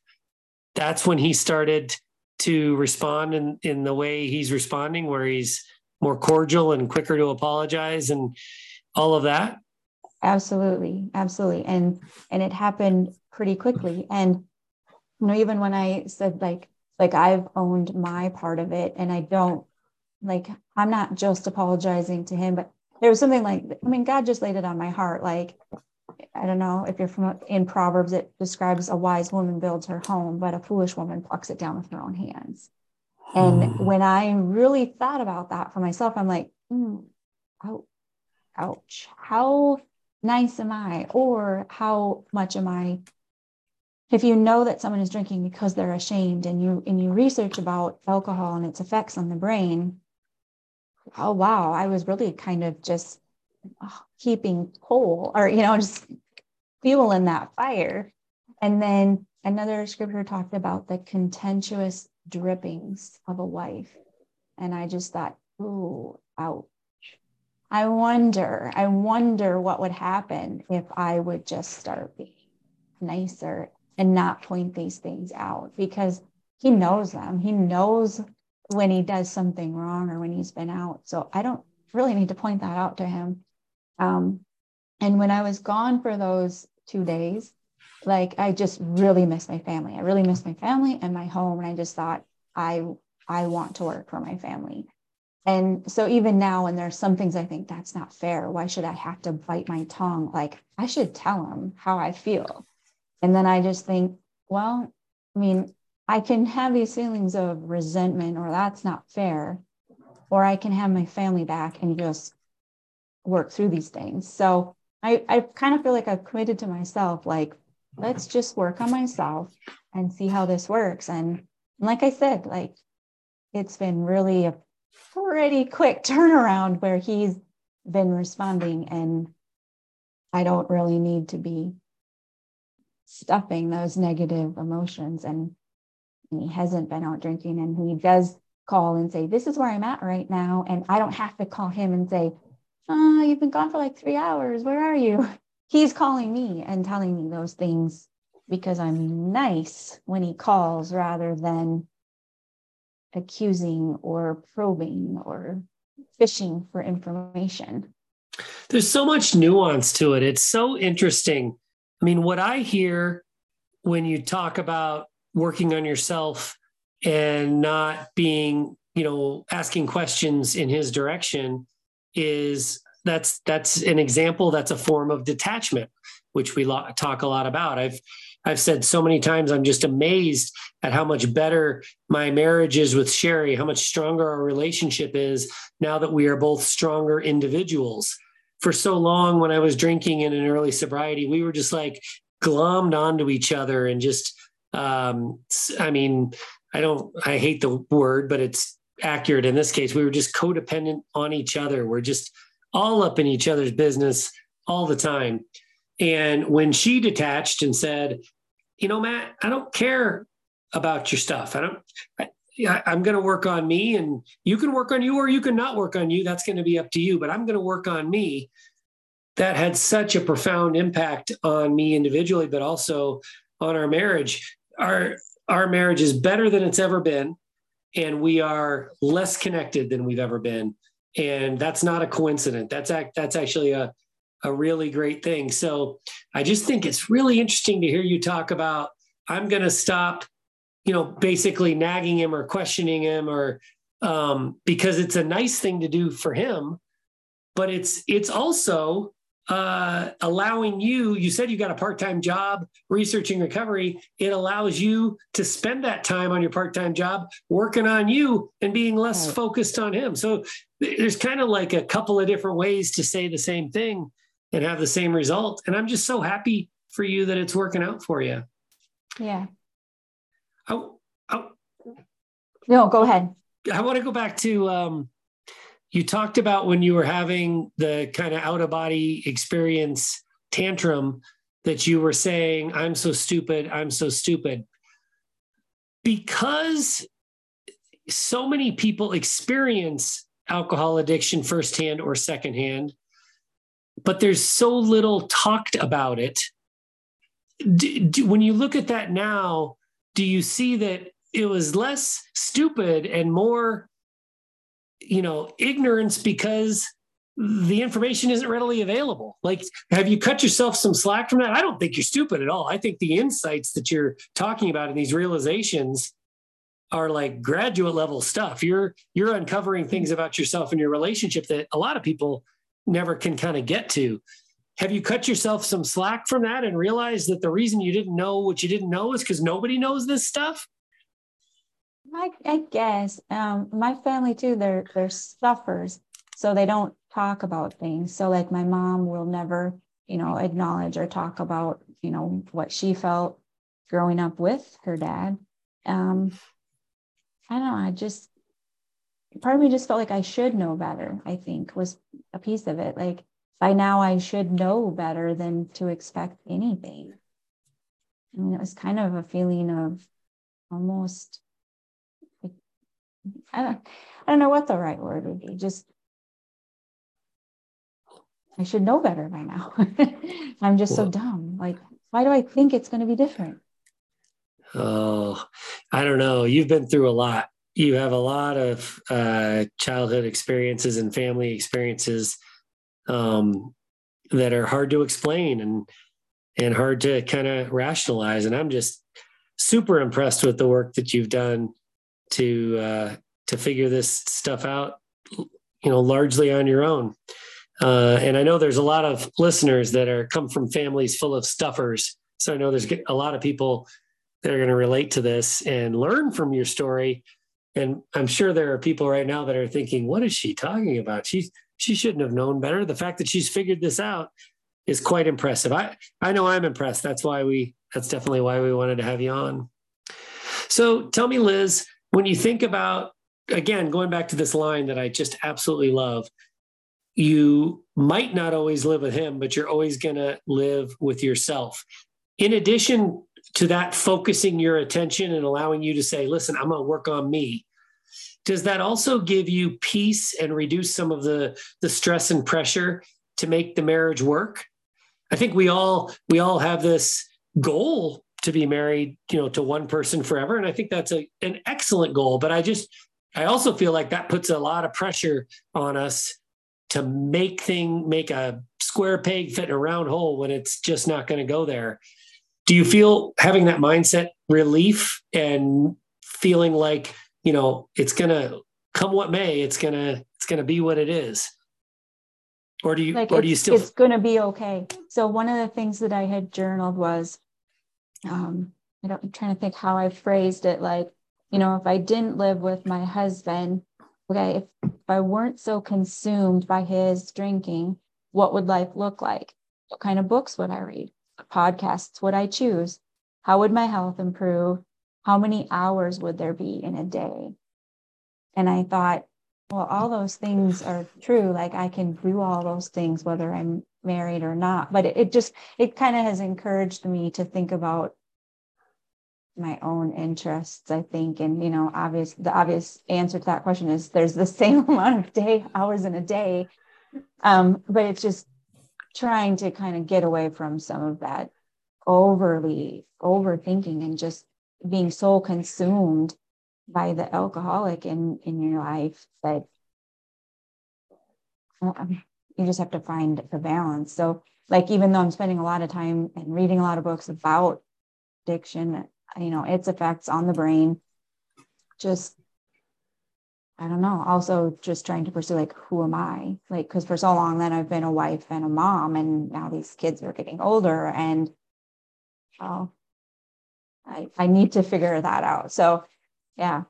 that's when he started to respond in, in the way he's responding, where he's more cordial and quicker to apologize and all of that? Absolutely. Absolutely. And and it happened pretty quickly. And you know, even when I said like like I've owned my part of it and I don't like I'm not just apologizing to him, but there was something like I mean, God just laid it on my heart. Like I don't know if you're from in Proverbs, it describes a wise woman builds her home, but a foolish woman plucks it down with her own hands. And hmm. when I really thought about that for myself, I'm like, mm, oh, ouch. How nice am I? Or how much am I? If you know that someone is drinking because they're ashamed and you and you research about alcohol and its effects on the brain, oh wow, I was really kind of just oh, keeping coal or you know just fuel in that fire. And then another scripture talked about the contentious drippings of a wife. And I just thought, ooh, ouch. I wonder, I wonder what would happen if I would just start being nicer and not point these things out because he knows them. He knows when he does something wrong or when he's been out. So I don't really need to point that out to him. Um, and when I was gone for those two days, like I just really missed my family. I really missed my family and my home. And I just thought I I want to work for my family. And so even now, when there's some things I think that's not fair, why should I have to bite my tongue? Like I should tell them how I feel. And then I just think, well, I mean, I can have these feelings of resentment or that's not fair, or I can have my family back and just work through these things. So I, I kind of feel like I've committed to myself, like, let's just work on myself and see how this works. And like I said, like it's been really a pretty quick turnaround where he's been responding and I don't really need to be stuffing those negative emotions and he hasn't been out drinking and he does call and say this is where i'm at right now and i don't have to call him and say oh you've been gone for like three hours where are you he's calling me and telling me those things because i'm nice when he calls rather than accusing or probing or fishing for information. There's so much nuance to it. It's so interesting. I mean, what I hear when you talk about working on yourself and not being, you know, asking questions in his direction is that's that's an example that's a form of detachment which we lo- talk a lot about i've I've said so many times, I'm just amazed at how much better my marriage is with Sherry, how much stronger our relationship is now that we are both stronger individuals. For so long, when I was drinking in an early sobriety, we were just like glommed onto each other and just, um, I mean, I don't, I hate the word, but it's accurate in this case. We were just codependent on each other. We're just all up in each other's business all the time. And when she detached and said, you know, Matt, I don't care about your stuff. I don't, I, I'm going to work on me and you can work on you or you can not work on you. That's going to be up to you, but I'm going to work on me. That had such a profound impact on me individually, but also on our marriage. Our, our marriage is better than it's ever been. And we are less connected than we've ever been. And that's not a coincidence. That's, act, that's actually a, a really great thing. So I just think it's really interesting to hear you talk about I'm going to stop, you know, basically nagging him or questioning him or um, because it's a nice thing to do for him, but it's it's also uh, allowing you. You said you got a part time job researching recovery. It allows you to spend that time on your part time job working on you and being less right. focused on him. So there's kind of like a couple of different ways to say the same thing and have the same result. And I'm just so happy for you that it's working out for you. Yeah. I, I, no, go ahead. I want to go back to um, you talked about when you were having the kind of out of body experience tantrum that you were saying, I'm so stupid, I'm so stupid. Because so many people experience alcohol addiction firsthand or secondhand, but there's so little talked about it. Do, do, when you look at that now, do you see that it was less stupid and more, you know, ignorance because the information isn't readily available? Like, have you cut yourself some slack from that? I don't think you're stupid at all. I think the insights that you're talking about and these realizations are like graduate level stuff. You're you're uncovering things about yourself and your relationship that a lot of people never can kind of get to. Have you cut yourself some slack from that and realized that the reason you didn't know what you didn't know is because nobody knows this stuff? I, I guess um, my family too. They're they're suffers, so they don't talk about things. So like my mom will never, you know, acknowledge or talk about, you know, what she felt growing up with her dad. Um, I don't know. I just part of me just felt like I should know better, I think was a piece of it. Like by now I should know better than to expect anything. I mean, it was kind of a feeling of almost I don't I don't know what the right word would be. Just I should know better by now. I'm just well, so dumb. Like, why do I think it's going to be different? Oh, I don't know. You've been through a lot. You have a lot of uh, childhood experiences and family experiences um, that are hard to explain and and hard to kind of rationalize. And I'm just super impressed with the work that you've done to uh, to figure this stuff out. You know, largely on your own. Uh, and I know there's a lot of listeners that are come from families full of stuffers. So I know there's a lot of people that are going to relate to this and learn from your story. And I'm sure there are people right now that are thinking, what is she talking about? She she shouldn't have known better. The fact that she's figured this out is quite impressive. I I know I'm impressed. That's why we that's definitely why we wanted to have you on. So tell me, Liz, when you think about again, going back to this line that I just absolutely love, you might not always live with him, but you're always going to live with yourself. In addition to that, focusing your attention and allowing you to say, listen, I'm going to work on me. Does that also give you peace and reduce some of the, the stress and pressure to make the marriage work? I think we all we all have this goal to be married, you know, to one person forever. And I think that's a, an excellent goal. But I just I also feel like that puts a lot of pressure on us to make thing make a square peg fit in a round hole when it's just not going to go there. Do you feel having that mindset relief and feeling like, you know, it's going to come what may, it's going to it's going to be what it is? Or do you like or do you still It's going to be okay. So one of the things that I had journaled was um I don't, I'm trying to think how I phrased it like, you know, if I didn't live with my husband, okay, if, if I weren't so consumed by his drinking, what would life look like? What kind of books would I read? What podcasts would I choose? How would my health improve? How many hours would there be in a day? And I thought, well, all those things are true. Like I can do all those things, whether I'm married or not. But it, it just, it kind of has encouraged me to think about my own interests i think and you know obvious the obvious answer to that question is there's the same amount of day hours in a day um, but it's just trying to kind of get away from some of that overly overthinking and just being so consumed by the alcoholic in in your life that you just have to find the balance. So like even though i'm spending a lot of time and reading a lot of books about addiction you know its effects on the brain just i don't know. Also just trying to pursue like who am i? Like because for so long then i've been a wife and a mom and now these kids are getting older and oh i i need to figure that out. So yeah.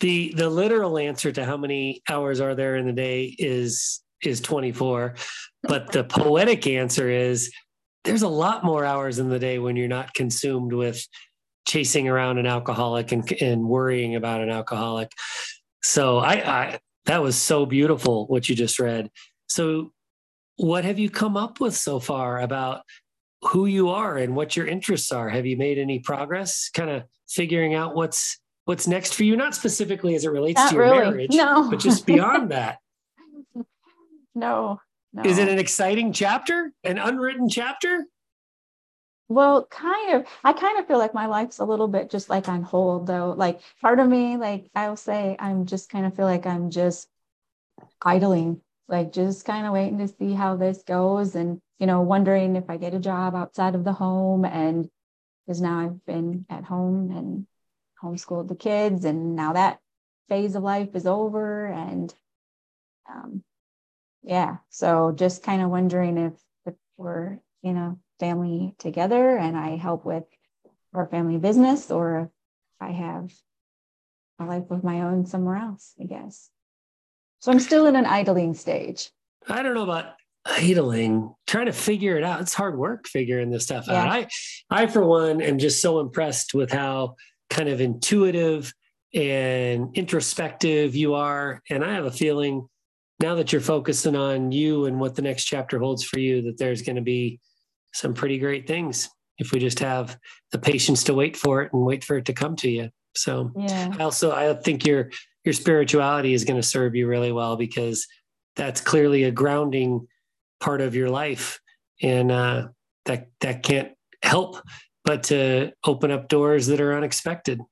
The the literal answer to how many hours are there in the day is is 24 but the poetic answer is there's a lot more hours in the day when you're not consumed with chasing around an alcoholic and, and worrying about an alcoholic. So I, I that was so beautiful what you just read. So what have you come up with so far about who you are and what your interests are? Have you made any progress kind of figuring out what's what's next for you? Not specifically as it relates Not to your really. marriage, no. but just beyond that. No, no. Is it an exciting chapter? An unwritten chapter? Well, kind of. I kind of feel like my life's a little bit just like on hold, though. Like part of me, like I'll say, I'm just kind of feel like I'm just idling, like just kind of waiting to see how this goes, and you know, wondering if I get a job outside of the home, and because now I've been at home and homeschooled the kids, and now that phase of life is over, and um, yeah, so just kind of wondering if if we're you know family together and I help with our family business, or if I have a life of my own somewhere else, I guess. So I'm still in an idling stage. I don't know about idling, trying to figure it out. It's hard work figuring this stuff yeah. out. I, I for one, am just so impressed with how kind of intuitive and introspective you are. And I have a feeling now that you're focusing on you and what the next chapter holds for you, that there's going to be some pretty great things if we just have the patience to wait for it and wait for it to come to you. So yeah. I also I think your your spirituality is going to serve you really well because that's clearly a grounding part of your life and uh, that that can't help but to open up doors that are unexpected. I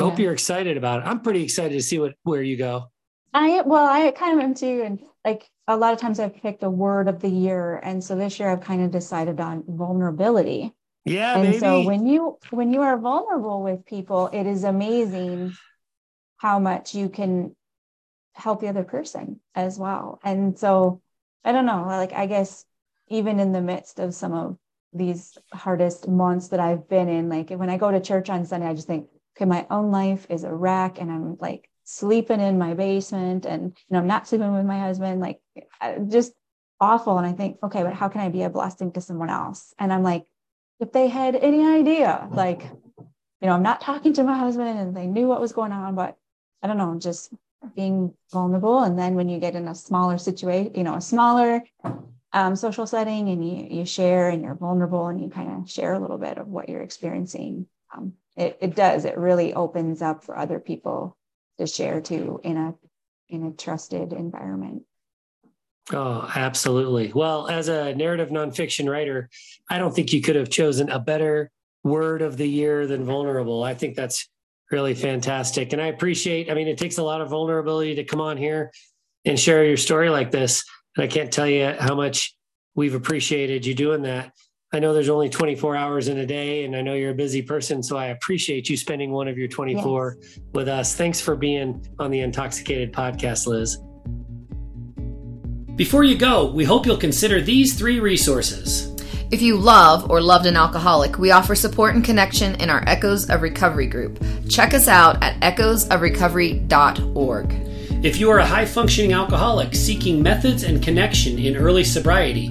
yeah. hope you're excited about it. I'm pretty excited to see what where you go. I well, I kind of am too, and like a lot of times I've picked a word of the year, and so this year I've kind of decided on vulnerability. Yeah, and baby. so when you when you are vulnerable with people, it is amazing how much you can help the other person as well. And so I don't know, like I guess even in the midst of some of these hardest months that I've been in, like when I go to church on Sunday, I just think, okay, my own life is a wreck and I'm like sleeping in my basement and you know I'm not sleeping with my husband, like just awful. And I think, okay, but how can I be a blessing to someone else? And I'm like, if they had any idea, like, you know, I'm not talking to my husband and they knew what was going on, but I don't know, just being vulnerable. And then when you get in a smaller situation, you know, a smaller um, social setting and you, you share and you're vulnerable and you kind of share a little bit of what you're experiencing, um, it, it does, it really opens up for other people to share too in a, in a trusted environment. Oh, absolutely. Well, as a narrative nonfiction writer, I don't think you could have chosen a better word of the year than vulnerable. I think that's really fantastic. And I appreciate, I mean, it takes a lot of vulnerability to come on here and share your story like this. And I can't tell you how much we've appreciated you doing that. I know there's only 24 hours in a day, and I know you're a busy person. So I appreciate you spending one of your 24 yes. with us. Thanks for being on the Untoxicated podcast, Liz. Before you go, we hope you'll consider these three resources. If you love or loved an alcoholic, we offer support and connection in our Echoes of Recovery group. Check us out at echoesofrecovery.org. If you are a high functioning alcoholic seeking methods and connection in early sobriety,